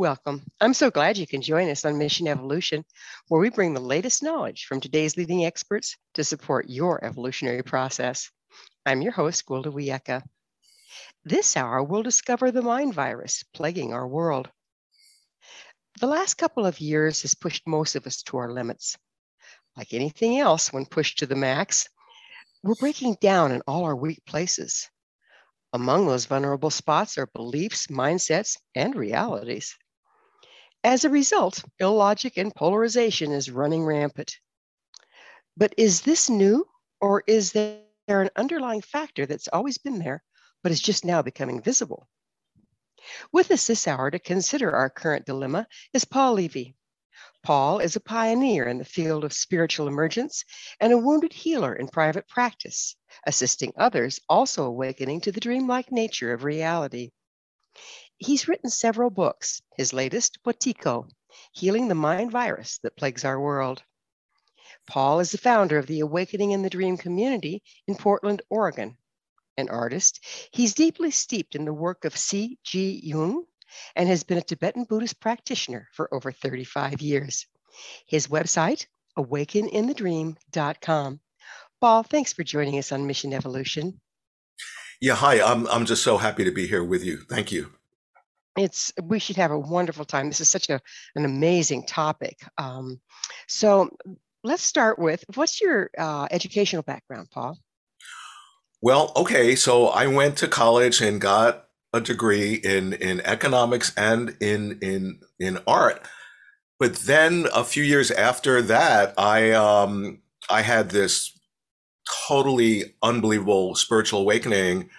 Welcome. I'm so glad you can join us on Mission Evolution, where we bring the latest knowledge from today's leading experts to support your evolutionary process. I'm your host, Gwilda Wiyaka. This hour, we'll discover the mind virus plaguing our world. The last couple of years has pushed most of us to our limits. Like anything else, when pushed to the max, we're breaking down in all our weak places. Among those vulnerable spots are beliefs, mindsets, and realities. As a result, illogic and polarization is running rampant. But is this new, or is there an underlying factor that's always been there, but is just now becoming visible? With us this hour to consider our current dilemma is Paul Levy. Paul is a pioneer in the field of spiritual emergence and a wounded healer in private practice, assisting others also awakening to the dreamlike nature of reality. He's written several books, his latest, Wetiko, Healing the Mind Virus That Plagues Our World. Paul is the founder of the Awakening in the Dream community in Portland, Oregon. An artist, he's deeply steeped in the work of C.G. Jung and has been a Tibetan Buddhist practitioner for over 35 years. His website, awakeninthedream.com. Paul, thanks for joining us on Mission Evolution. Yeah, hi. I'm, I'm just so happy to be here with you. Thank you it's we should have a wonderful time. This is such a, an amazing topic. Um, so let's start with what's your uh, educational background, Paul? Well, okay, so I went to college and got a degree in in economics and in in in art. But then a few years after that, I um, I had this totally unbelievable spiritual awakening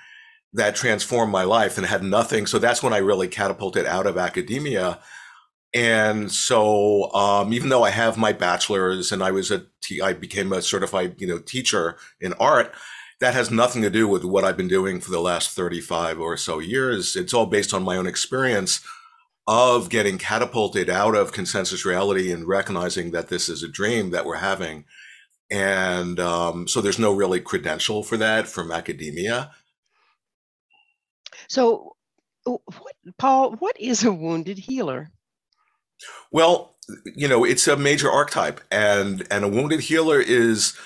that transformed my life and had nothing. So that's when I really catapulted out of academia. And so, um, even though I have my bachelor's and I was a, t- I became a certified, you know, teacher in art, that has nothing to do with what I've been doing for the last 35 or so years. It's all based on my own experience of getting catapulted out of consensus reality and recognizing that this is a dream that we're having. And um, so there's no really credential for that from academia. So, what, Paul, what is a wounded healer? Well, you know, it's a major archetype, and and a wounded healer is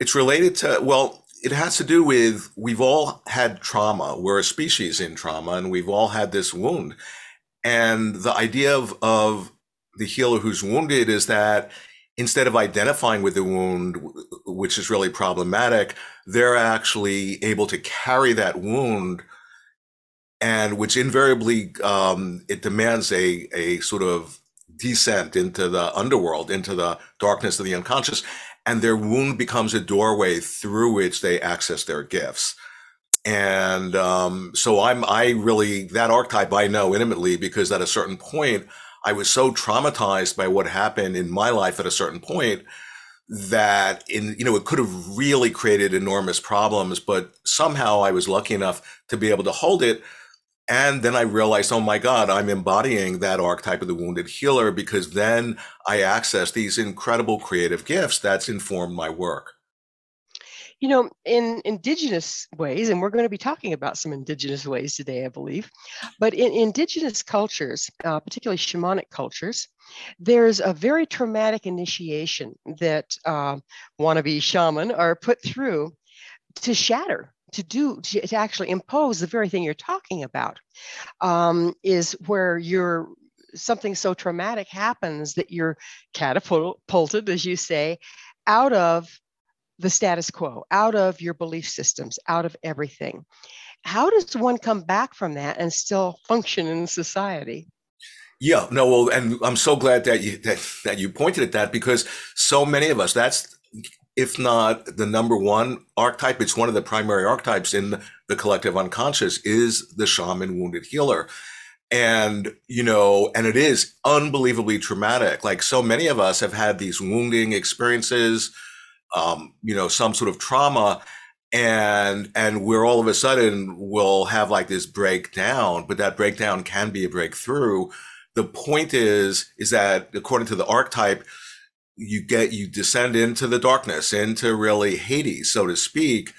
it's related to well, it has to do with we've all had trauma. We're a species in trauma, and we've all had this wound. And the idea of of the healer who's wounded is that instead of identifying with the wound, which is really problematic, they're actually able to carry that wound and which invariably um, it demands a, a sort of descent into the underworld, into the darkness of the unconscious, and their wound becomes a doorway through which they access their gifts. And um, so I'm I really that archetype I know intimately because at a certain point I was so traumatized by what happened in my life at a certain point that in you know it could have really created enormous problems but somehow i was lucky enough to be able to hold it and then i realized oh my god i'm embodying that archetype of the wounded healer because then i access these incredible creative gifts that's informed my work. You know, in indigenous ways, and we're going to be talking about some indigenous ways today, I believe, but in indigenous cultures, uh, particularly shamanic cultures, there's a very traumatic initiation that uh, wannabe shaman are put through to shatter to do to, to, actually impose the very thing you're talking about um, is where you're something so traumatic happens that you're catapulted as you say out of the status quo, out of your belief systems, out of everything. How does one come back from that and still function in society? Yeah, no, well, and I'm so glad that you that, that you pointed at that because so many of us, that's if not the number one archetype, it's one of the primary archetypes in the collective unconscious is the shaman wounded healer. And, you know, and it is unbelievably traumatic. Like so many of us have had these wounding experiences, um, you know, some sort of trauma and and we're all of a sudden will have like this breakdown but that breakdown can be a breakthrough the point is is that according to the archetype you get you descend into the darkness into really hades so to speak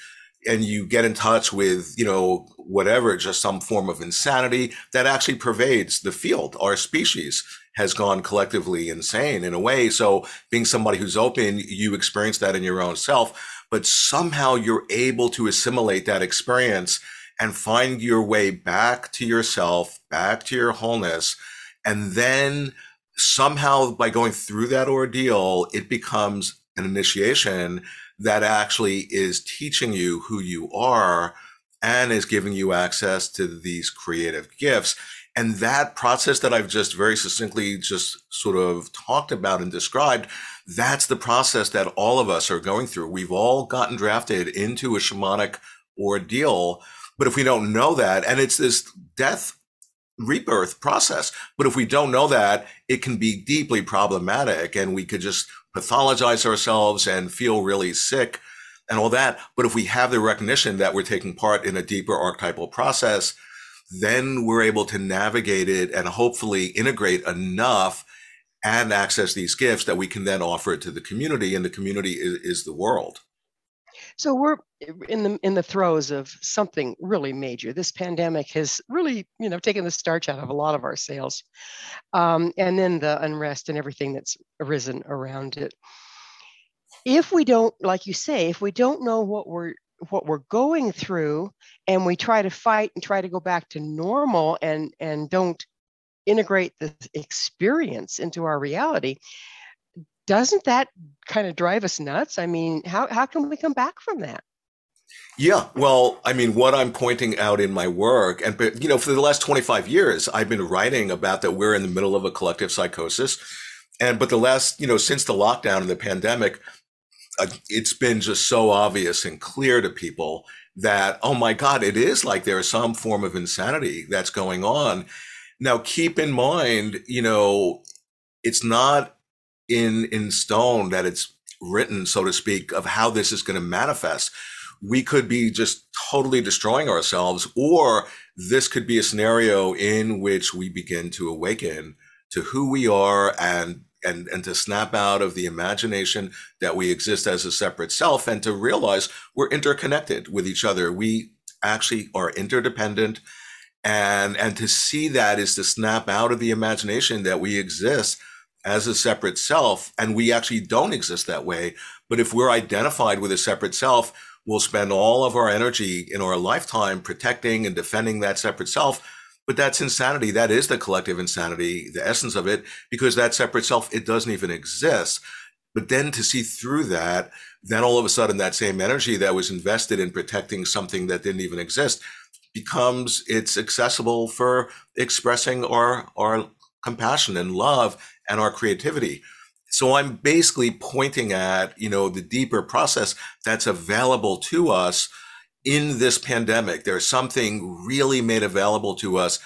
and you get in touch with you know whatever just some form of insanity that actually pervades the field our species has gone collectively insane in a way. So being somebody who's open, you experience that in your own self, but somehow you're able to assimilate that experience and find your way back to yourself, back to your wholeness. And then somehow by going through that ordeal, it becomes an initiation that actually is teaching you who you are and is giving you access to these creative gifts. And that process that I've just very succinctly just sort of talked about and described, that's the process that all of us are going through. We've all gotten drafted into a shamanic ordeal. But if we don't know that, and it's this death rebirth process, but if we don't know that, it can be deeply problematic and we could just pathologize ourselves and feel really sick and all that. But if we have the recognition that we're taking part in a deeper archetypal process, then we're able to navigate it and hopefully integrate enough and access these gifts that we can then offer it to the community and the community is, is the world so we're in the in the throes of something really major. This pandemic has really you know taken the starch out of a lot of our sails um, and then the unrest and everything that's arisen around it. If we don't like you say if we don't know what we're what we're going through and we try to fight and try to go back to normal and and don't integrate the experience into our reality doesn't that kind of drive us nuts? I mean how, how can we come back from that? Yeah well i mean what i'm pointing out in my work and you know for the last 25 years i've been writing about that we're in the middle of a collective psychosis. And but the last you know since the lockdown and the pandemic uh, it's been just so obvious and clear to people that, oh my God, it is like there's some form of insanity that's going on. Now, keep in mind, you know, it's not in, in stone that it's written, so to speak, of how this is going to manifest. We could be just totally destroying ourselves, or this could be a scenario in which we begin to awaken to who we are and and and to snap out of the imagination that we exist as a separate self and to realize we're interconnected with each other we actually are interdependent and and to see that is to snap out of the imagination that we exist as a separate self and we actually don't exist that way but if we're identified with a separate self we'll spend all of our energy in our lifetime protecting and defending that separate self but that's insanity. That is the collective insanity, the essence of it, because that separate self, it doesn't even exist. But then to see through that, then all of a sudden that same energy that was invested in protecting something that didn't even exist becomes it's accessible for expressing our our compassion and love and our creativity. So I'm basically pointing at, you know, the deeper process that's available to us in this pandemic. There's something really made available to us.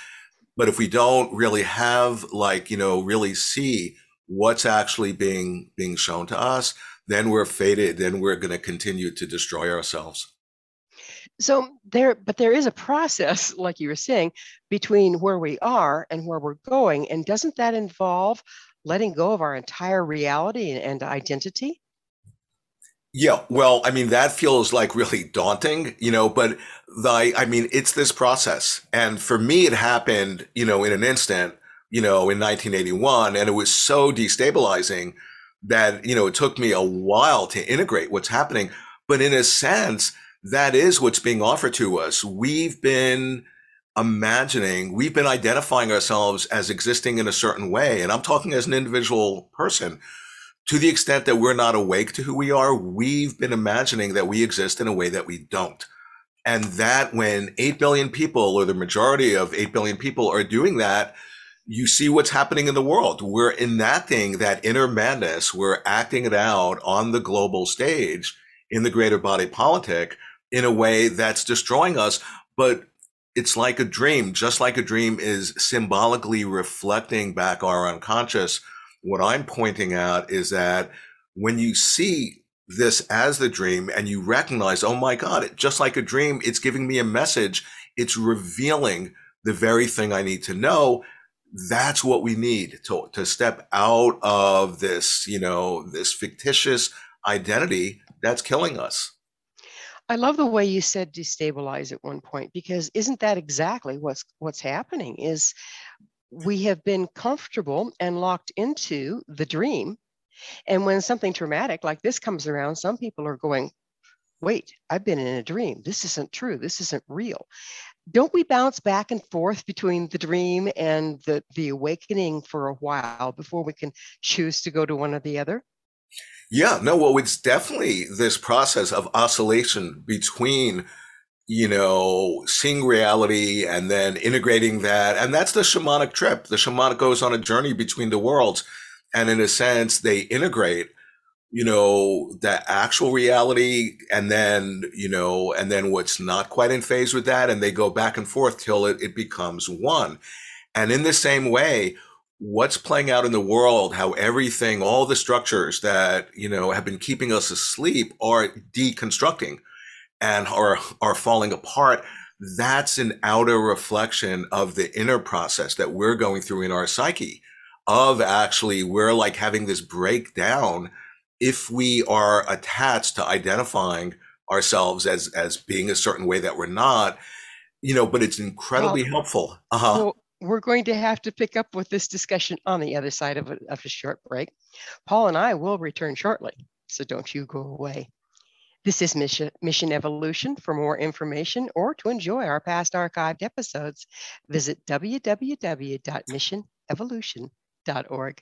But if we don't really have like, you know, really see what's actually being being shown to us, then we're fated, then we're going to continue to destroy ourselves. So there, but there is a process, like you were saying, between where we are and where we're going. And doesn't that involve letting go of our entire reality and, identity? Yeah, well, I mean, that feels like really daunting, you know, but the, I mean, it's this process. And for me, it happened, you know, in an instant, you know, in 1981. And it was so destabilizing that, you know, it took me a while to integrate what's happening. But in a sense, that is what's being offered to us. We've been imagining, we've been identifying ourselves as existing in a certain way. And I'm talking as an individual person. To the extent that we're not awake to who we are, we've been imagining that we exist in a way that we don't. And that when 8 billion people, or the majority of 8 billion people, are doing that, you see what's happening in the world. We're enacting that inner madness. We're acting it out on the global stage in the greater body politic in a way that's destroying us. But it's like a dream, just like a dream is symbolically reflecting back our unconscious. What I'm pointing out is that when you see this as the dream and you recognize, oh my God, just like a dream, it's giving me a message. It's revealing the very thing I need to know. That's what we need to, to step out of this, you know, this fictitious identity that's killing us. I love the way you said destabilize at one point because isn't that exactly what's what's happening is we have been comfortable and locked into the dream. And when something traumatic like this comes around some people are going wait i've been in a dream. This isn't true. This isn't real. Don't we bounce back and forth between the dream and the the awakening for a while before we can choose to go to one or the other yeah, no, well, it's definitely this process of oscillation between, you know, seeing reality and then integrating that. And that's the shamanic trip. The shamanic goes on a journey between the worlds. And in a sense, they integrate, you know, the actual reality and then, you know, and then what's not quite in phase with that. And they go back and forth till it, it becomes one. And in the same way, what's playing out in the world, how everything, all the structures that, you know, have been keeping us asleep are deconstructing and are, are falling apart. That's an outer reflection of the inner process that we're going through in our psyche of actually, we're like having this breakdown if we are attached to identifying ourselves as, as being a certain way that we're not, you know, but it's incredibly well, helpful. Uh-huh. Well, we're going to have to pick up with this discussion on the other side of a, of a short break. Paul and I will return shortly, so don't you go away. This is Mission, Mission Evolution. For more information or to enjoy our past archived episodes, visit www.missionevolution.org.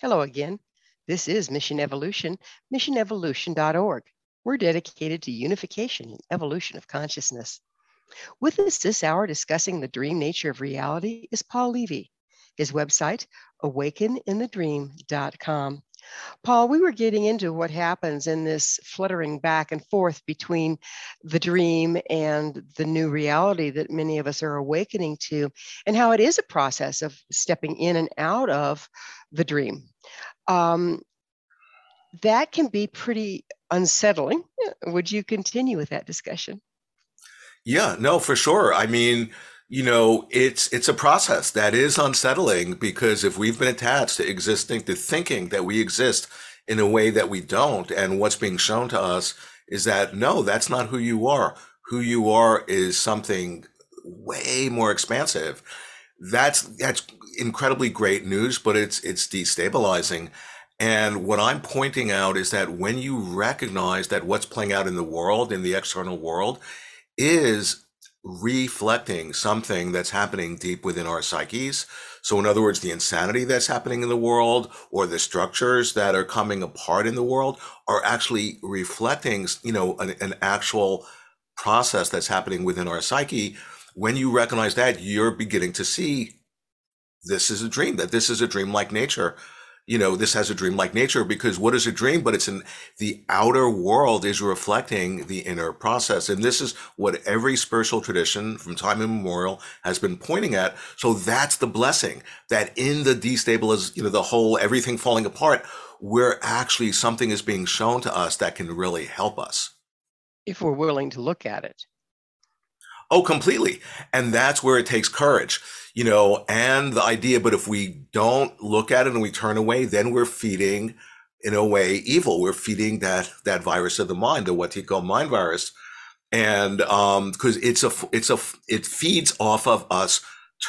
Hello again. This is Mission Evolution, missionevolution.org. We're dedicated to unification and evolution of consciousness. With us this hour discussing the dream nature of reality is Paul Levy. His website, awakeninthedream.com. Paul, we were getting into what happens in this fluttering back and forth between the dream and the new reality that many of us are awakening to, and how it is a process of stepping in and out of the dream. Um, that can be pretty unsettling. Would you continue with that discussion? Yeah, no, for sure. I mean, you know, it's it's a process that is unsettling because if we've been attached to existing to thinking that we exist in a way that we don't, and what's being shown to us is that no, that's not who you are. Who you are is something way more expansive. That's that's incredibly great news, but it's it's destabilizing. And what I'm pointing out is that when you recognize that what's playing out in the world, in the external world, is reflecting something that's happening deep within our psyches. So, in other words, the insanity that's happening in the world or the structures that are coming apart in the world are actually reflecting, you know, an, an actual process that's happening within our psyche. When you recognize that, you're beginning to see this is a dream, that this is a dream-like nature. You know, this has a dream-like nature because what is a dream? But it's in the outer world is reflecting the inner process. And this is what every spiritual tradition from time immemorial has been pointing at. So that's the blessing that in the destabiliz, you know, the whole everything falling apart, where actually something is being shown to us that can really help us. If we're willing to look at it. Oh, completely. And that's where it takes courage you know, and the idea, but if we don't look at it and we turn away, then we're feeding, in a way, evil. We're feeding that that virus of the mind, the what you call mind virus, and um, because it's a it's a it feeds off of us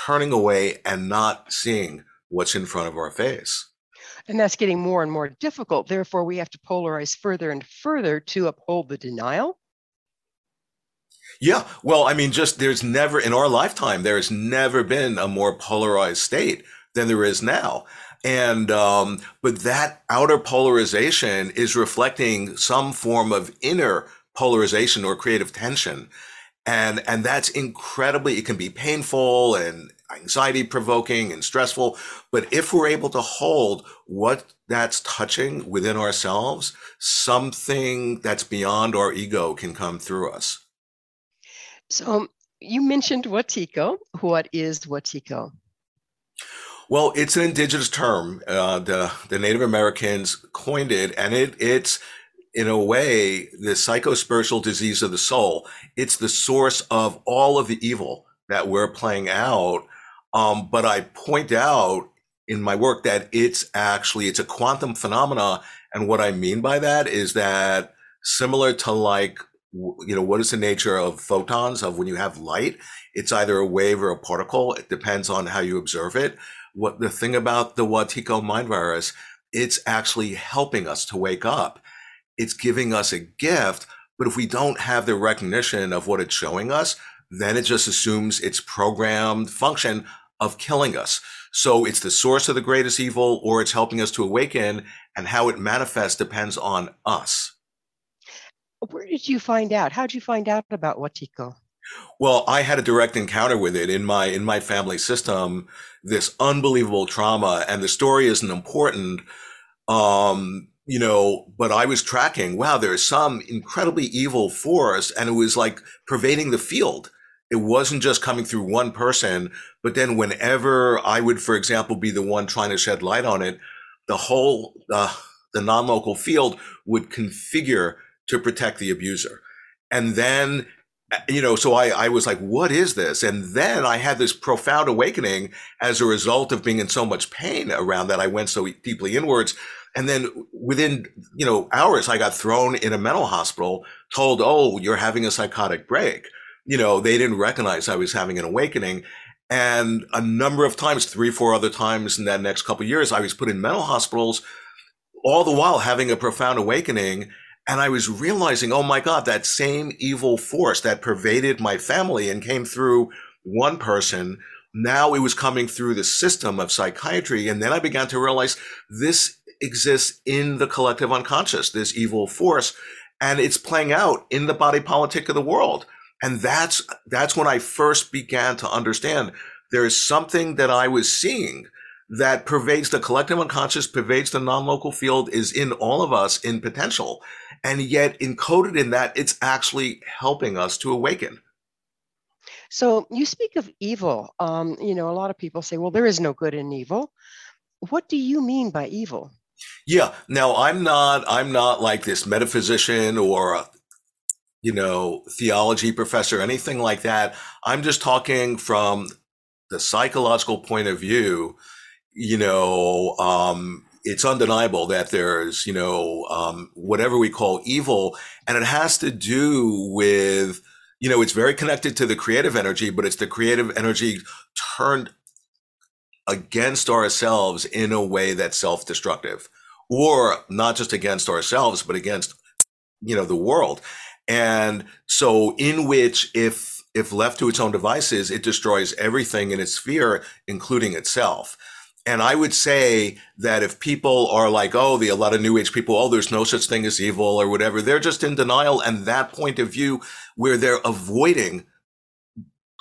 turning away and not seeing what's in front of our face. And that's getting more and more difficult. Therefore, we have to polarize further and further to uphold the denial yeah. Well, I mean, just there's never in our lifetime, there has never been a more polarized state than there is now. And, um, but that outer polarization is reflecting some form of inner polarization or creative tension. And, and that's incredibly, it can be painful and anxiety provoking and stressful. But if we're able to hold what that's touching within ourselves, something that's beyond our ego can come through us. So you mentioned Wetiko. What is Wetiko? Well, it's an indigenous term. Uh, the the Native Americans coined it, and it it's in a way the psychospiritual disease of the soul. It's the source of all of the evil that we're playing out. Um, but I point out in my work that it's actually it's a quantum phenomena, and what I mean by that is that similar to like you know, what is the nature of photons of when you have light? It's either a wave or a particle. It depends on how you observe it. What the thing about the Wetiko mind virus, it's actually helping us to wake up. It's giving us a gift, but if we don't have the recognition of what it's showing us, then it just assumes its programmed function of killing us. So it's the source of the greatest evil or it's helping us to awaken and how it manifests depends on us. Where did you find out? How did you find out about Wetiko? Well, I had a direct encounter with it in my in my family system. This unbelievable trauma, and the story isn't important, um, you know. But I was tracking. Wow, there's some incredibly evil force, and it was like pervading the field. It wasn't just coming through one person, but then whenever I would, for example, be the one trying to shed light on it, the whole uh, the non-local field would configure to protect the abuser. And then, you know, so I, I was like, what is this? And then I had this profound awakening as a result of being in so much pain around that. I went so deeply inwards. And then within, you know, hours, I got thrown in a mental hospital, told, oh, you're having a psychotic break. you know, they didn't recognize I was having an awakening. And a number of times, three, four other times in that next couple years, I was put in mental hospitals, all the while having a profound awakening. And I was realizing, oh my God, that same evil force that pervaded my family and came through one person, now it was coming through the system of psychiatry. And then I began to realize this exists in the collective unconscious, this evil force, and it's playing out in the body politic of the world. And that's, that's when I first began to understand there is something that I was seeing that pervades the collective unconscious, pervades the non-local field, is in all of us in potential. And yet encoded in that, it's actually helping us to awaken. So you speak of evil. Um, you know, a lot of people say, well, there is no good in evil. What do you mean by evil? Yeah. Now I'm not I'm not like this metaphysician or a, you know, theology professor, anything like that. I'm just talking from the psychological point of view you know, um, it's undeniable that there's, you know, um, whatever we call evil, and it has to do with, you know, it's very connected to the creative energy, but it's the creative energy turned against ourselves in a way that's self-destructive, or not just against ourselves, but against, you know, the world. And so, in which, if if left to its own devices, it destroys everything in its sphere, including itself. And I would say that if people are like, oh, the a lot of new age people, oh, there's no such thing as evil or whatever, they're just in denial. And that point of view where they're avoiding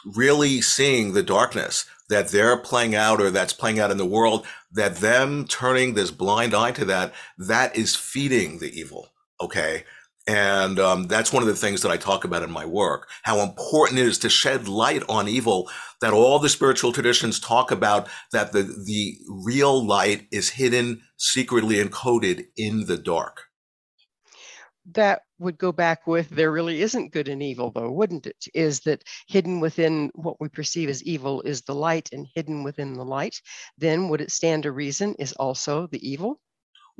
really seeing the darkness that they're playing out or that's playing out in the world, that them turning this blind eye to that, that is feeding the evil. Okay. And um, that's one of the things that I talk about in my work, how important it is to shed light on evil that all the spiritual traditions talk about that the, the real light is hidden, secretly encoded in the dark. That would go back with there really isn't good and evil, though, wouldn't it? Is that hidden within what we perceive as evil is the light, and hidden within the light, then would it stand to reason is also the evil?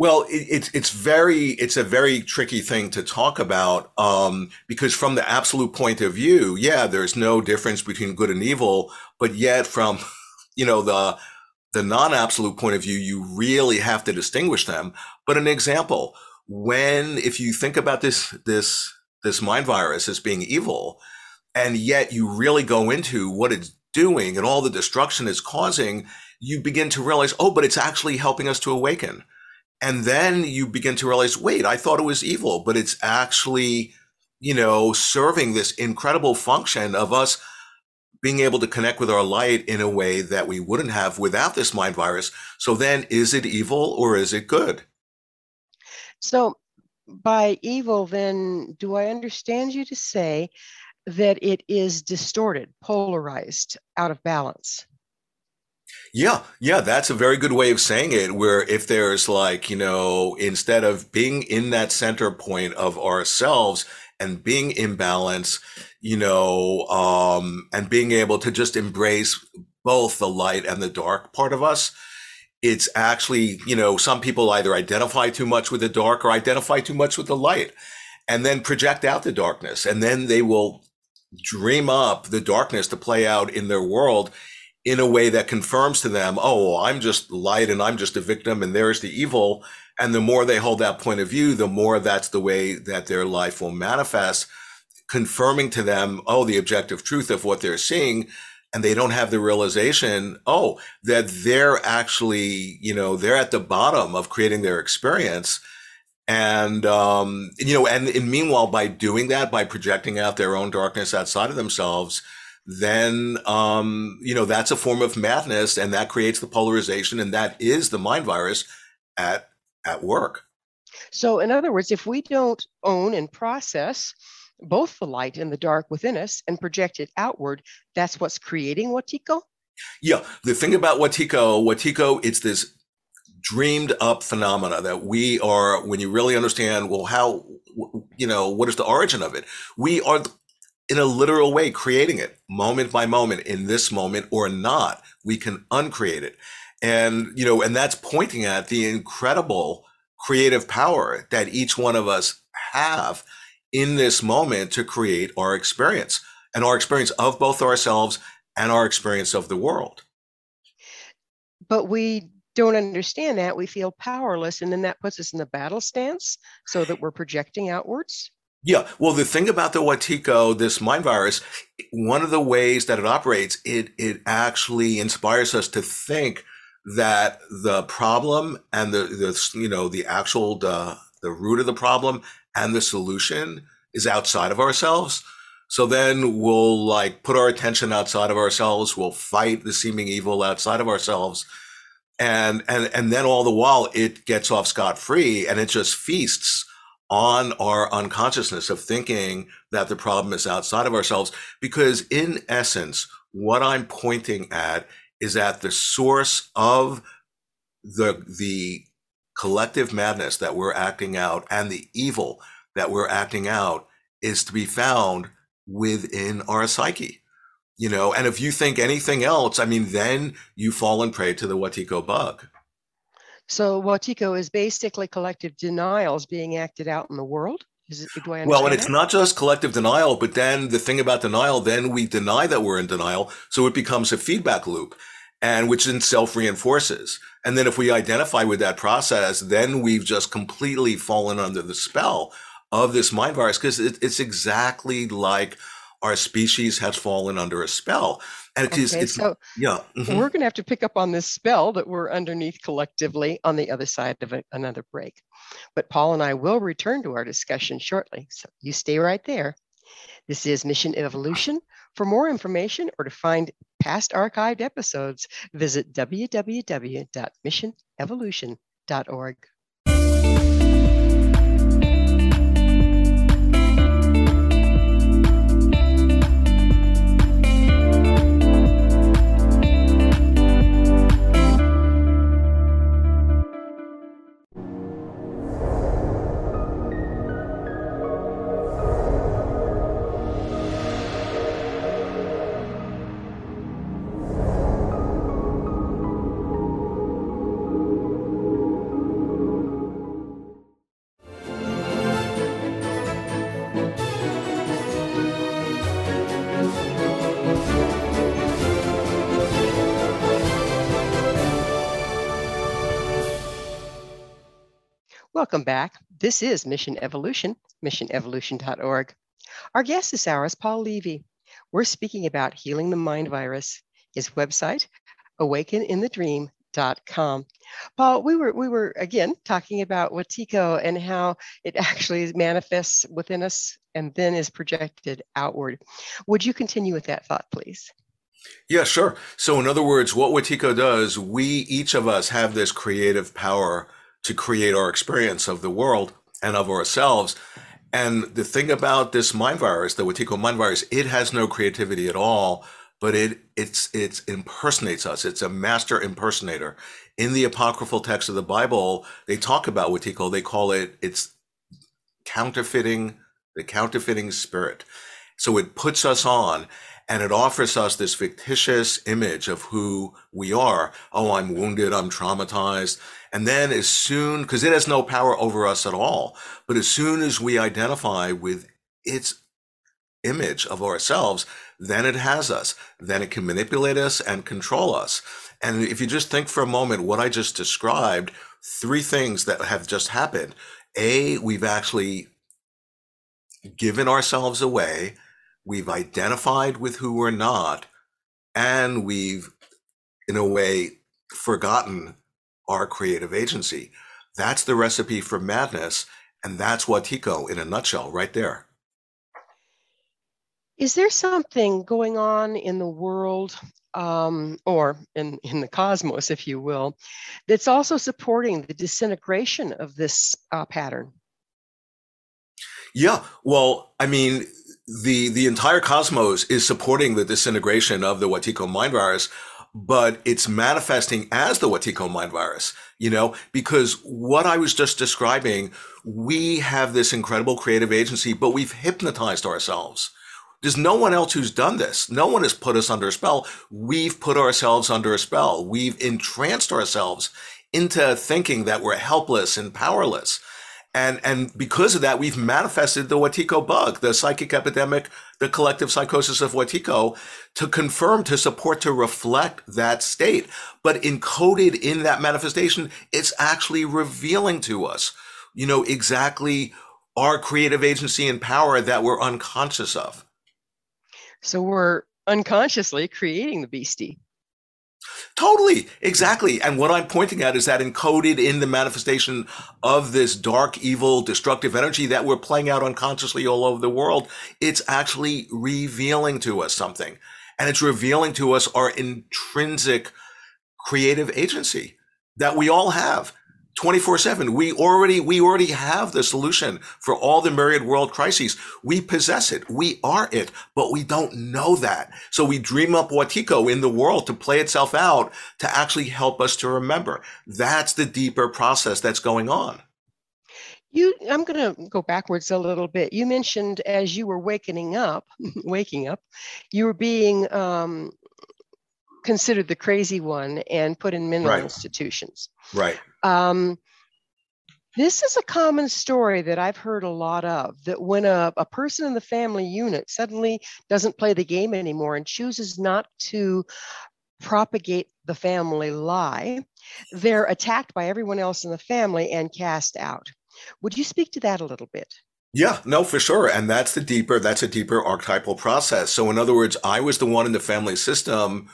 Well, it, it's it's very it's a very tricky thing to talk about um, because from the absolute point of view, yeah, there's no difference between good and evil, but yet from you know the the non-absolute point of view, you really have to distinguish them. But an example, when if you think about this this this mind virus as being evil, and yet you really go into what it's doing and all the destruction it's causing, you begin to realize, oh, but it's actually helping us to awaken and then you begin to realize, wait, I thought it was evil, but it's actually, you know, serving this incredible function of us being able to connect with our light in a way that we wouldn't have without this mind virus. So then is it evil or is it good? So by evil, then do I understand you to say that it is distorted, polarized, out of balance? Yeah, yeah, that's a very good way of saying it. Where if there's like, you know, instead of being in that center point of ourselves and being in balance, you know, um, and being able to just embrace both the light and the dark part of us, it's actually, you know, some people either identify too much with the dark or identify too much with the light and then project out the darkness. And then they will dream up the darkness to play out in their world in a way that confirms to them, oh, I'm just light and I'm just a victim and there's the evil. And the more they hold that point of view, the more that's the way that their life will manifest, confirming to them, oh, the objective truth of what they're seeing. And they don't have the realization, oh, that they're actually, you know, they're at the bottom of creating their experience. And, um, you know, and, and meanwhile, by doing that, by projecting out their own darkness outside of themselves, then um, you know that's a form of madness, and that creates the polarization, and that is the mind virus at at work. So, in other words, if we don't own and process both the light and the dark within us and project it outward, that's what's creating Wetiko. Yeah, the thing about Wetiko, Wetiko, it's this dreamed up phenomena that we are when you really understand well how you know what is the origin of it we are in a literal way, creating it moment by moment in this moment or not. We can uncreate it. And, you know, and that's pointing at the incredible creative power that each one of us have in this moment to create our experience. and our experience of both ourselves and our experience of the world. But we don't understand that. We feel powerless, and then that puts us in the battle stance so that we're projecting outwards. Yeah. Well, the thing about the Wetiko, this mind virus, one of the ways that it operates, it it actually inspires us to think that the problem and the, the you know the actual the, the root of the problem and the solution is outside of ourselves. So then we'll like put our attention outside of ourselves. We'll fight the seeming evil outside of ourselves. And, and, and then all the while it gets off scot free and it just feasts on our unconsciousness of thinking that the problem is outside of ourselves. Because in essence, what I'm pointing at is at the source of the, the collective madness that we're acting out and the evil that we're acting out is to be found within our psyche. You know, and if you think anything else, I mean, then you fall and prey to the Wetiko bug. So Wetiko is basically collective denials being acted out in the world. Is it, well, and that? it's not just collective denial, but then the thing about denial, then we deny that we're in denial. So it becomes a feedback loop and which then self reinforces. And then if we identify with that process, then we've just completely fallen under the spell of this mind virus because it, it's exactly like our species has fallen under a spell. And it okay, is, it's, so yeah. Mm-hmm. We're going to have to pick up on this spell that we're underneath collectively on the other side of a, another break. But Paul and I will return to our discussion shortly. So you stay right there. This is Mission Evolution. For more information or to find past archived episodes, visit www.missionevolution.org. Welcome back. This is Mission Evolution, missionevolution.org. Our guest this hour is Paul Levy. We're speaking about healing the mind virus. His website, awakeninthedream.com. Paul, we were we were again talking about Wetiko and how it actually manifests within us and then is projected outward. Would you continue with that thought, please? Yeah, sure. So, in other words, what Wetiko does, we each of us have this creative power to create our experience of the world and of ourselves. And the thing about this mind virus, the Wetiko mind virus, it has no creativity at all, but it it's it impersonates us. It's a master impersonator. In the apocryphal text of the Bible, they talk about Wetiko. They call it it's counterfeiting the counterfeiting spirit. So it puts us on and it offers us this fictitious image of who we are. Oh, I'm wounded. I'm traumatized. And then as soon, because it has no power over us at all, but as soon as we identify with its image of ourselves, then it has us. Then it can manipulate us and control us. And if you just think for a moment what I just described, three things that have just happened. A, we've actually given ourselves away we've identified with who we're not, and we've, in a way, forgotten our creative agency. That's the recipe for madness. And that's Wetiko in a nutshell, right there. Is there something going on in the world um, or in, in the cosmos, if you will, that's also supporting the disintegration of this uh, pattern? Yeah, well, I mean, the the entire cosmos is supporting the disintegration of the Wetiko mind virus, but it's manifesting as the Wetiko mind virus, you know, because what I was just describing, we have this incredible creative agency, but we've hypnotized ourselves. There's no one else who's done this. No one has put us under a spell. We've put ourselves under a spell. We've entranced ourselves into thinking that we're helpless and powerless. And, and because of that, we've manifested the Wetiko bug, the psychic epidemic, the collective psychosis of Wetiko to confirm, to support, to reflect that state. But encoded in that manifestation, it's actually revealing to us, you know, exactly our creative agency and power that we're unconscious of. So we're unconsciously creating the beastie. Totally, exactly. And what I'm pointing at is that encoded in the manifestation of this dark, evil, destructive energy that we're playing out unconsciously all over the world, it's actually revealing to us something. And it's revealing to us our intrinsic creative agency that we all have. 24 7 we already we already have the solution for all the myriad world crises. We possess it. We are it but we don't know that. So we dream up Wetiko in the world to play itself out to actually help us to remember. That's the deeper process that's going on. You i'm going to go backwards a little bit. You mentioned as you were waking up waking up you were being um, considered the crazy one and put in mental right. institutions right um, this is a common story that I've heard a lot of that when a, a person in the family unit suddenly doesn't play the game anymore and chooses not to propagate the family lie, they're attacked by everyone else in the family and cast out. Would you speak to that a little bit? Yeah, no, for sure. And that's the deeper, that's a deeper archetypal process. So, in other words, I was the one in the family system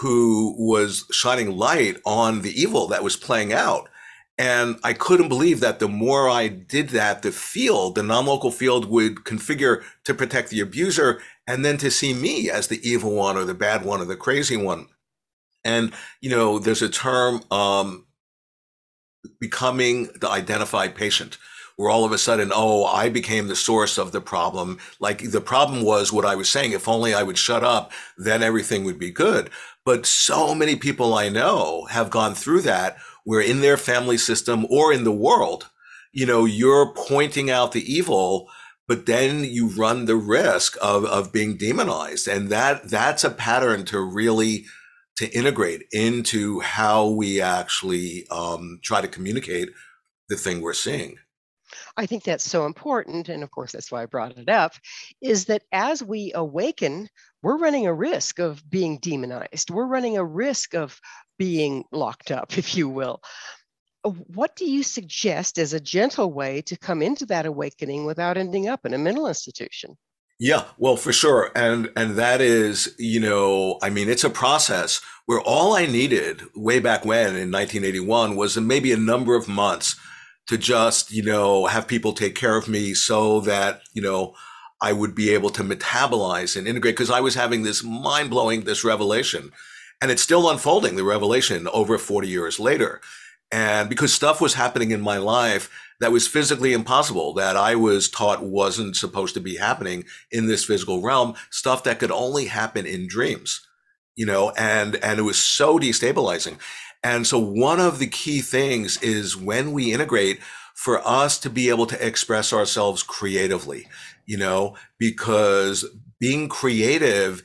who was shining light on the evil that was playing out. And I couldn't believe that the more I did that, the field, the non-local field would configure to protect the abuser and then to see me as the evil one or the bad one or the crazy one. And, you know, there's a term, um, becoming the identified patient where all of a sudden, oh, I became the source of the problem. Like the problem was what I was saying. If only I would shut up, then everything would be good. But so many people I know have gone through that where in their family system or in the world, you know, you're pointing out the evil, but then you run the risk of, of being demonized. And that, that's a pattern to really, to integrate into how we actually um, try to communicate the thing we're seeing. I think that's so important, and of course, that's why I brought it up, is that as we awaken, we're running a risk of being demonized. We're running a risk of being locked up, if you will. Uh, what do you suggest as a gentle way to come into that awakening without ending up in a mental institution? Yeah, well, for sure. And and that is, you know, I mean, it's a process where all I needed way back when in 1981 was maybe a number of months to just, you know, have people take care of me so that, you know, I would be able to metabolize and integrate because I was having this mind blowing, this revelation. And it's still unfolding, the revelation over 40 years later. And because stuff was happening in my life that was physically impossible, that I was taught wasn't supposed to be happening in this physical realm, stuff that could only happen in dreams, you know, and, and it was so destabilizing. And so one of the key things is when we integrate for us to be able to express ourselves creatively, you know, because being creative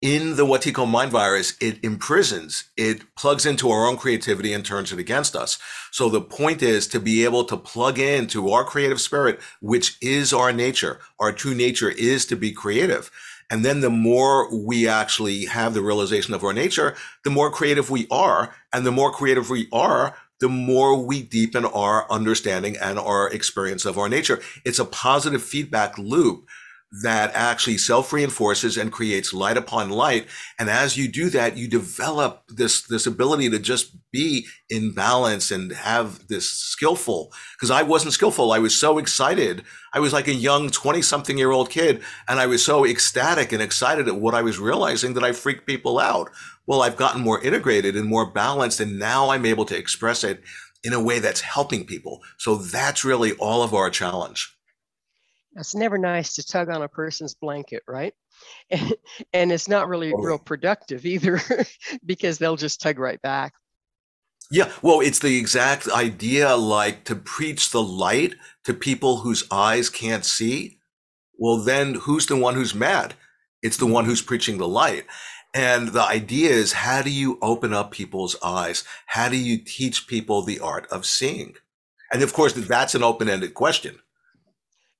in the Wetiko mind virus, it imprisons, it plugs into our own creativity and turns it against us. So the point is to be able to plug into our creative spirit, which is our nature. Our true nature is to be creative. And then the more we actually have the realization of our nature, the more creative we are. And the more creative we are, the more we deepen our understanding and our experience of our nature. It's a positive feedback loop that actually self reinforces and creates light upon light. And as you do that, you develop this, this ability to just be in balance and have this skillful. Cause I wasn't skillful. I was so excited. I was like a young 20 something year old kid. And I was so ecstatic and excited at what I was realizing that I freaked people out. Well, I've gotten more integrated and more balanced. And now I'm able to express it in a way that's helping people. So that's really all of our challenge. It's never nice to tug on a person's blanket, right? And, and it's not really oh. real productive either because they'll just tug right back. Yeah, well, it's the exact idea like to preach the light to people whose eyes can't see. Well, then who's the one who's mad? It's the one who's preaching the light. And the idea is how do you open up people's eyes? How do you teach people the art of seeing? And of course, that's an open ended question.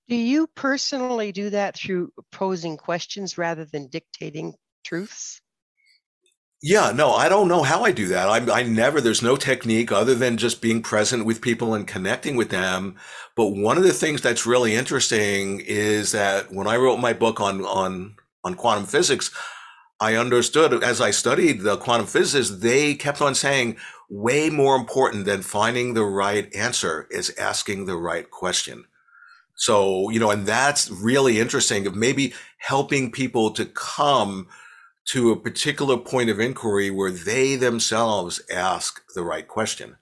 Do you personally do that through posing questions rather than dictating truths? Yeah, no, I don't know how I do that. I, I never, there's no technique other than just being present with people and connecting with them. But one of the things that's really interesting is that when I wrote my book on, on, on quantum physics, I understood as I studied the quantum physicists, they kept on saying way more important than finding the right answer is asking the right question. So, you know, and that's really interesting of maybe helping people to come to a particular point of inquiry where they themselves ask the right question.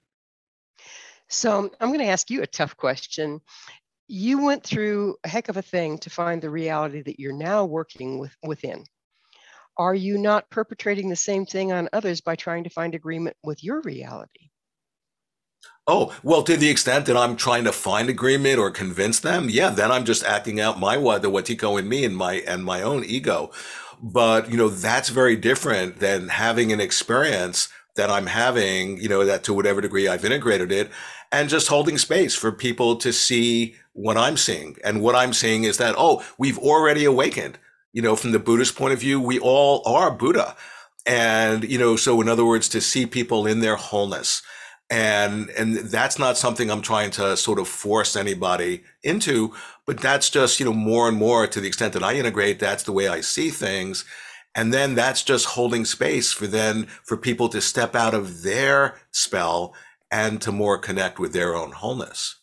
So I'm going to ask you a tough question. You went through a heck of a thing to find the reality that you're now working with within. Are you not perpetrating the same thing on others by trying to find agreement with your reality? Oh, well, to the extent that I'm trying to find agreement or convince them, yeah, then I'm just acting out my what the Wetiko in me and my and my own ego. But, you know, that's very different than having an experience that I'm having, you know, that to whatever degree I've integrated it and just holding space for people to see what I'm seeing. And what I'm seeing is that, oh, we've already awakened. You know, from the Buddhist point of view, we all are Buddha. And, you know, so in other words, to see people in their wholeness and and that's not something i'm trying to sort of force anybody into but that's just you know more and more to the extent that i integrate that's the way i see things and then that's just holding space for then for people to step out of their spell and to more connect with their own wholeness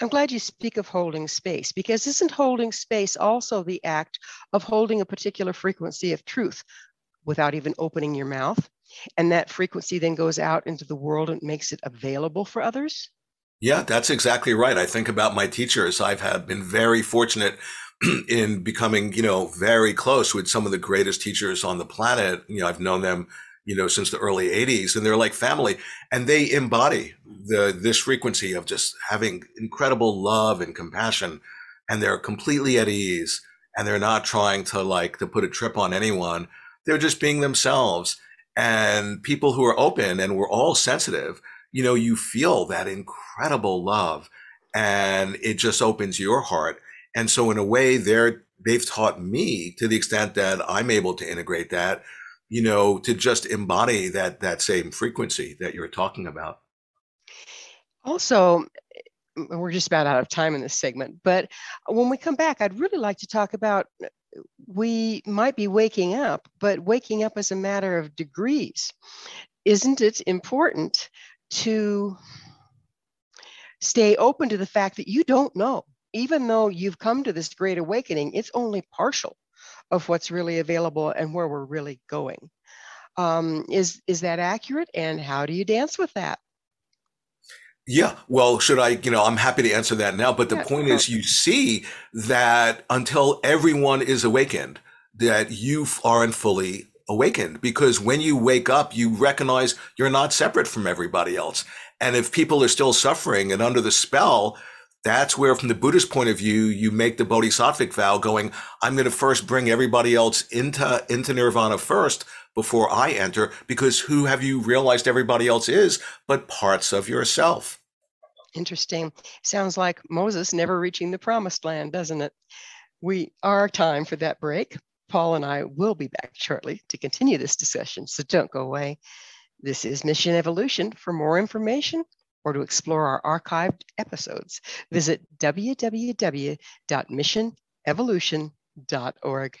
I'm glad you speak of holding space because isn't holding space also the act of holding a particular frequency of truth without even opening your mouth? And that frequency then goes out into the world and makes it available for others? Yeah, that's exactly right. I think about my teachers. I've had been very fortunate in becoming, you know, very close with some of the greatest teachers on the planet. You know, I've known them, you know, since the early 80s and they're like family and they embody the this frequency of just having incredible love and compassion and they're completely at ease and they're not trying to like to put a trip on anyone. They're just being themselves and people who are open and we're all sensitive, you know, you feel that incredible love and it just opens your heart. And so in a way they're, they've taught me to the extent that I'm able to integrate that, you know, to just embody that, that same frequency that you're talking about. Also, we're just about out of time in this segment, but when we come back, I'd really like to talk about we might be waking up, but waking up is a matter of degrees. Isn't it important to stay open to the fact that you don't know? Even though you've come to this great awakening, it's only partial of what's really available and where we're really going. Um, is is that accurate? And how do you dance with that? Yeah. Well, should I, you know, I'm happy to answer that now. But the yeah, point is, you see that until everyone is awakened, that you aren't fully awakened because when you wake up, you recognize you're not separate from everybody else. And if people are still suffering and under the spell, that's where, from the Buddhist point of view, you make the bodhisattvic vow going, I'm going to first bring everybody else into, into nirvana first before I enter, because who have you realized everybody else is but parts of yourself? Interesting. Sounds like Moses never reaching the promised land, doesn't it? We are time for that break. Paul and I will be back shortly to continue this discussion, so don't go away. This is Mission Evolution. For more information, or to explore our archived episodes, visit www.missionevolution.org.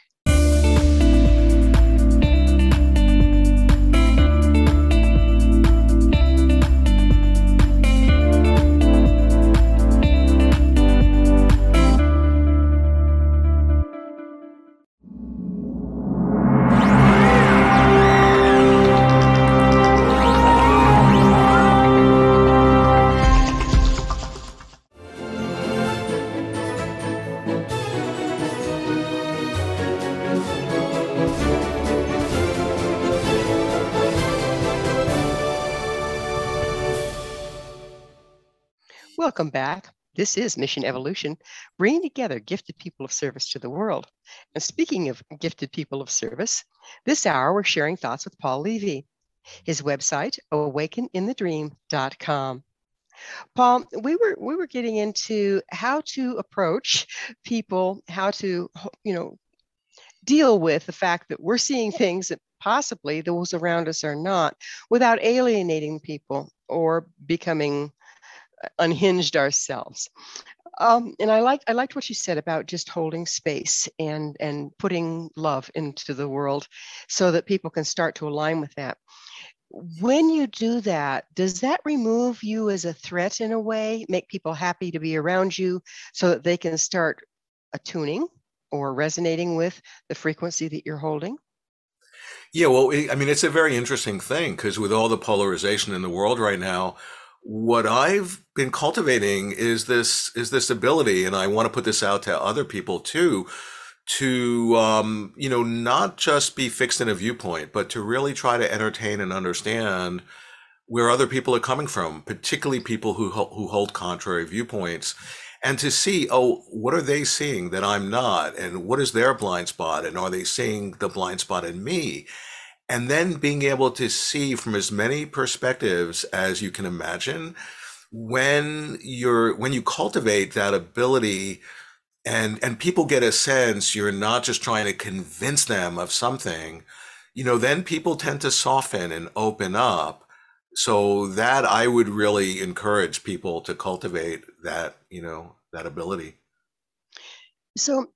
Welcome back. This is Mission Evolution, bringing together gifted people of service to the world. And speaking of gifted people of service, this hour we're sharing thoughts with Paul Levy. His website, awakeninthedream.com. Paul, we were we were getting into how to approach people, how to you know deal with the fact that we're seeing things that possibly those around us are not without alienating people or becoming unhinged ourselves. Um, and I liked I liked what you said about just holding space and and putting love into the world, so that people can start to align with that. When you do that, does that remove you as a threat in a way, make people happy to be around you, so that they can start attuning or resonating with the frequency that you're holding? Yeah, well, I mean, it's a very interesting thing because with all the polarization in the world right now, what I've been cultivating is this is this ability, and I want to put this out to other people too, to um, you know not just be fixed in a viewpoint, but to really try to entertain and understand where other people are coming from, particularly people who who hold contrary viewpoints, and to see oh what are they seeing that I'm not, and what is their blind spot, and are they seeing the blind spot in me? And then being able to see from as many perspectives as you can imagine when you're when you cultivate that ability and and people get a sense you're not just trying to convince them of something you know then people tend to soften and open up. So that i would really encourage people to cultivate that you know that ability. So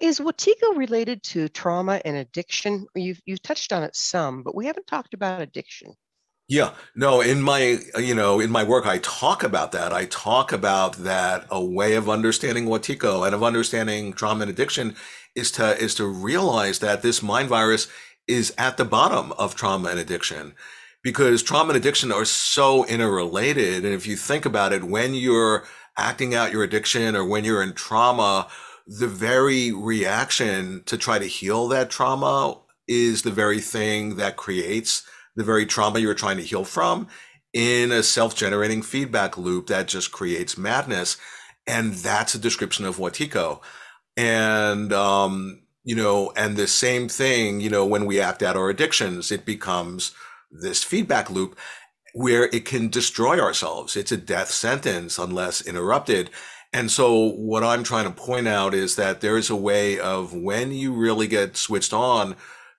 is Wetiko related to trauma and addiction? You've you've touched on it some, but we haven't talked about addiction. Yeah, no, in my, you know, in my work, I talk about that. I talk about that a way of understanding Wetiko and of understanding trauma and addiction is to, is to realize that this mind virus is at the bottom of trauma and addiction because trauma and addiction are so interrelated. And if you think about it, when you're acting out your addiction or when you're in trauma, the very reaction to try to heal that trauma is the very thing that creates the very trauma you're trying to heal from in a self-generating feedback loop that just creates madness. And that's a description of Wetiko and um, you know and the same thing you know when we act out our addictions it becomes this feedback loop where it can destroy ourselves. It's a death sentence unless interrupted and so what I'm trying to point out is that there is a way of when you really get switched on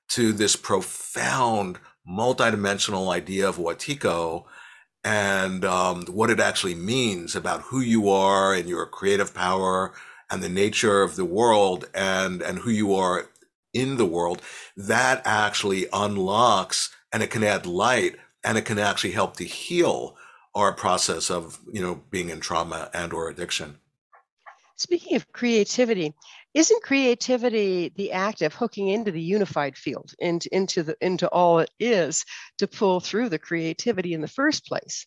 to this profound multidimensional idea of Wetiko and um, what it actually means about who you are and your creative power and the nature of the world and, and who you are in the world, that actually unlocks and it can add light and it can actually help to heal our process of you know being in trauma and or addiction speaking of creativity isn't creativity the act of hooking into the unified field into into the into all it is to pull through the creativity in the first place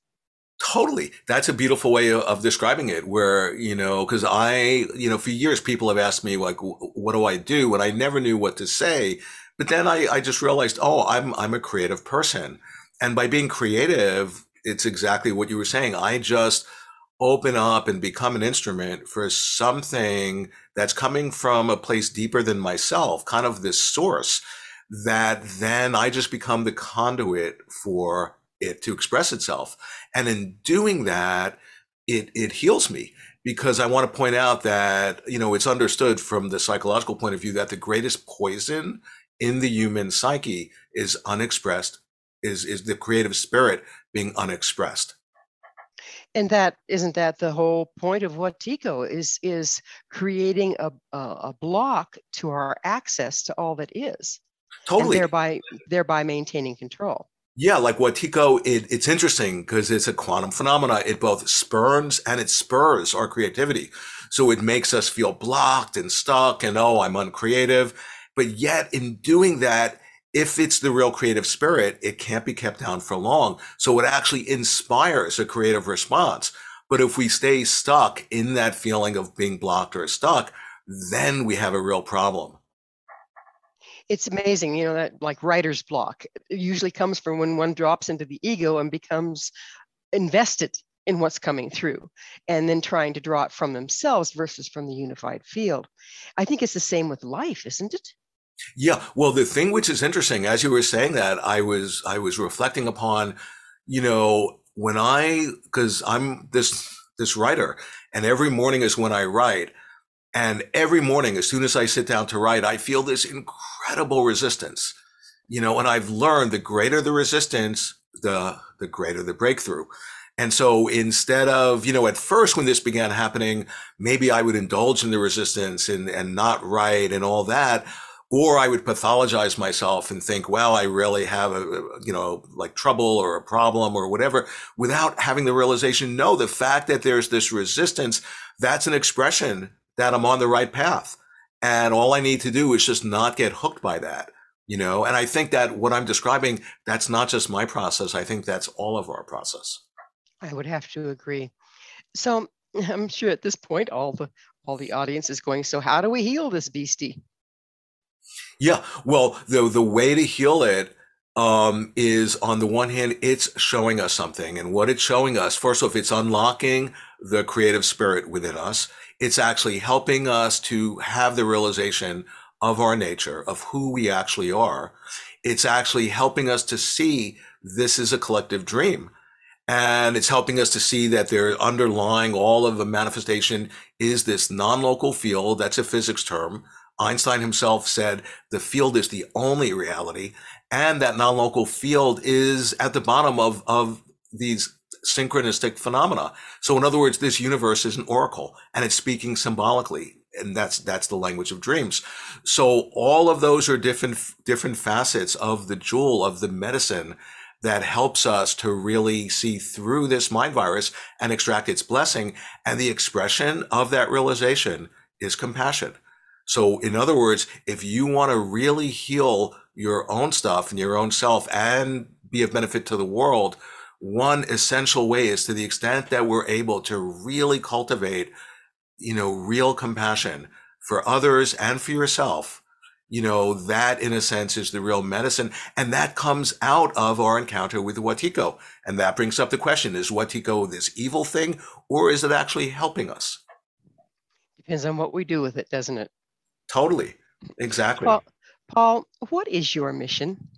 Totally. That's a beautiful way of, describing it where, you know, cause I, you know, for years people have asked me like, what do I do? And I never knew what to say. But then I, I just realized, oh, I'm, I'm a creative person. And by being creative, it's exactly what you were saying. I just open up and become an instrument for something that's coming from a place deeper than myself, kind of this source that then I just become the conduit for it to express itself. And in doing that, it, it heals me because I want to point out that, you know, it's understood from the psychological point of view that the greatest poison in the human psyche is unexpressed, is, is the creative spirit being unexpressed. And that isn't that the whole point of Wetiko is is creating a, a, block to our access to all that is. Totally. thereby thereby maintaining control. Yeah, like Wetiko, it, it's interesting because it's a quantum phenomena. It both spurns and it spurs our creativity. So it makes us feel blocked and stuck and, oh, I'm uncreative. But yet in doing that, if it's the real creative spirit, it can't be kept down for long. So it actually inspires a creative response. But if we stay stuck in that feeling of being blocked or stuck, then we have a real problem. It's amazing, you know, that like writer's block usually comes from when one drops into the ego and becomes invested in what's coming through and then trying to draw it from themselves versus from the unified field. I think it's the same with life, isn't it? Yeah. Well, the thing which is interesting, as you were saying that, I was I was reflecting upon, you know, when I, because I'm this this writer, and every morning is when I write, and every morning as soon as I sit down to write, I feel this incredible resistance, you know. And I've learned the greater the resistance, the the greater the breakthrough. And so instead of, you know, at first when this began happening, maybe I would indulge in the resistance and, and not write and all that. Or I would pathologize myself and think, well, I really have a, you know, like trouble or a problem or whatever without having the realization. No, the fact that there's this resistance, that's an expression that I'm on the right path. And all I need to do is just not get hooked by that, you know? And I think that what I'm describing, that's not just my process. I think that's all of our process. I would have to agree. So I'm sure at this point, all the all the audience is going. So how do we heal this beastie? Yeah, well, the the way to heal it um, is on the one hand, it's showing us something, and what it's showing us, first off, it's unlocking the creative spirit within us. It's actually helping us to have the realization of our nature, of who we actually are. It's actually helping us to see this is a collective dream and it's helping us to see that they're underlying all of the manifestation is this non-local field. That's a physics term. Einstein himself said the field is the only reality. And that non-local field is at the bottom of, of these synchronistic phenomena. So in other words, this universe is an oracle and it's speaking symbolically. And that's, that's the language of dreams. So all of those are different, different facets of the jewel of the medicine that helps us to really see through this mind virus and extract its blessing. And the expression of that realization is compassion. So, in other words, if you want to really heal your own stuff and your own self and be of benefit to the world, one essential way is to the extent that we're able to really cultivate, you know, real compassion for others and for yourself you know, that in a sense is the real medicine. And that comes out of our encounter with Wetiko. And that brings up the question, is Wetiko this evil thing or is it actually helping us? Depends on what we do with it, doesn't it? Totally. Exactly. Paul, Paul what is your mission?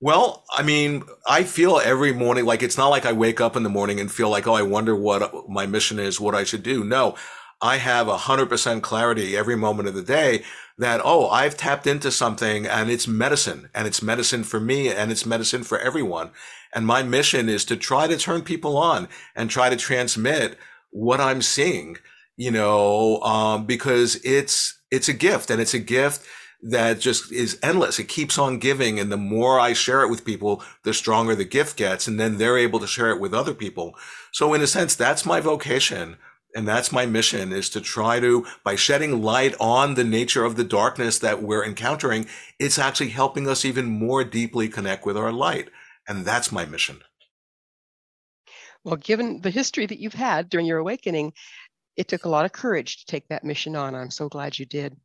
Well, I mean, I feel every morning like it's not like I wake up in the morning and feel like, oh, I wonder what my mission is, what I should do. No, I have 100% clarity every moment of the day that, oh, I've tapped into something and it's medicine and it's medicine for me and it's medicine for everyone. And my mission is to try to turn people on and try to transmit what I'm seeing, you know, um, because it's, it's a gift and it's a gift that just is endless. It keeps on giving. And the more I share it with people, the stronger the gift gets. And then they're able to share it with other people. So in a sense, that's my vocation and that's my mission is to try to by shedding light on the nature of the darkness that we're encountering it's actually helping us even more deeply connect with our light and that's my mission well given the history that you've had during your awakening it took a lot of courage to take that mission on i'm so glad you did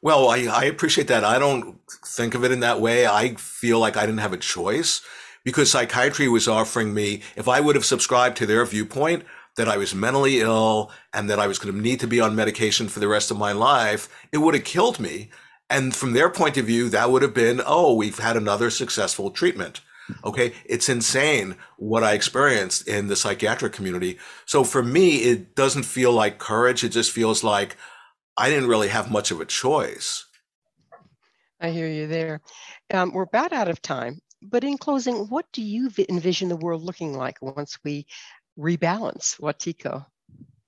well I, I appreciate that i don't think of it in that way i feel like i didn't have a choice because psychiatry was offering me if i would have subscribed to their viewpoint that I was mentally ill and that I was going to need to be on medication for the rest of my life, it would have killed me. And from their point of view, that would have been, oh, we've had another successful treatment. Okay. It's insane what I experienced in the psychiatric community. So for me, it doesn't feel like courage. It just feels like I didn't really have much of a choice. I hear you there. Um, we're about out of time. But in closing, what do you envision the world looking like once we rebalance Wetiko.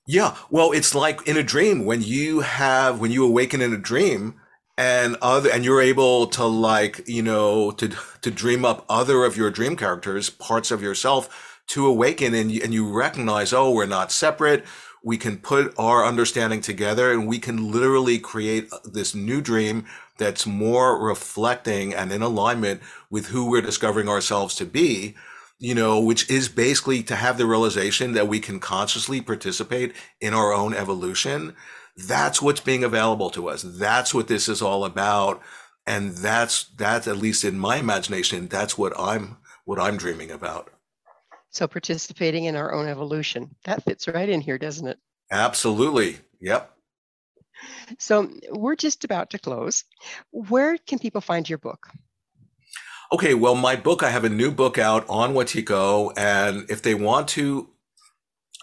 Yeah, well, it's like in a dream when you have when you awaken in a dream and other and you're able to like you know to to dream up other of your dream characters, parts of yourself to awaken and you, and you recognize, oh, we're not separate. We can put our understanding together and we can literally create uh, this new dream that's more reflecting and in alignment with who we're discovering ourselves to be you know, which is basically to have the realization that we can consciously participate in our own evolution. That's what's being available to us. That's what this is all about. And that's, that's at least in my imagination, that's what I'm, what I'm dreaming about. So participating in our own evolution, that fits right in here, doesn't it? Absolutely. Yep. So we're just about to close. Where can people find your book? Okay, well, my book, I have a new book out on Wetiko, and if they want to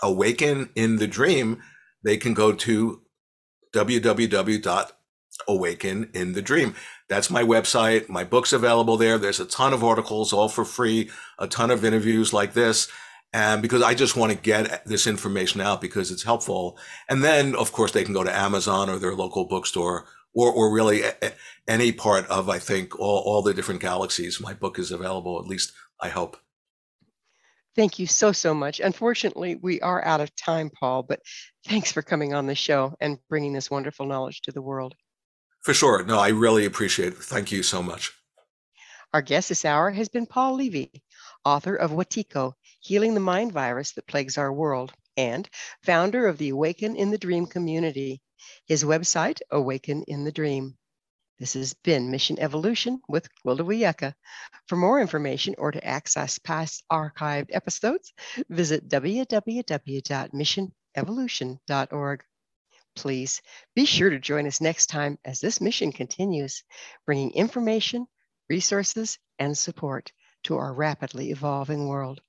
awaken in the dream, they can go to www.awakeninthedream. That's my website. My book's available there. There's a ton of articles, all for free, a ton of interviews like this. And because I just want to get this information out because it's helpful. And then, of course, they can go to Amazon or their local bookstore or, or really any part of, I think, all, all the different galaxies. My book is available, at least I hope. Thank you so, so much. Unfortunately, we are out of time, Paul, but thanks for coming on the show and bringing this wonderful knowledge to the world. For sure. No, I really appreciate it. Thank you so much. Our guest this hour has been Paul Levy, author of Wetiko, Healing the Mind Virus That Plagues Our World, and founder of the Awaken in the Dream community. His website, Awaken in the Dream. This has been Mission Evolution with Gwilda Wiyaka. For more information or to access past archived episodes, visit www.missionevolution.org. Please be sure to join us next time as this mission continues, bringing information, resources, and support to our rapidly evolving world.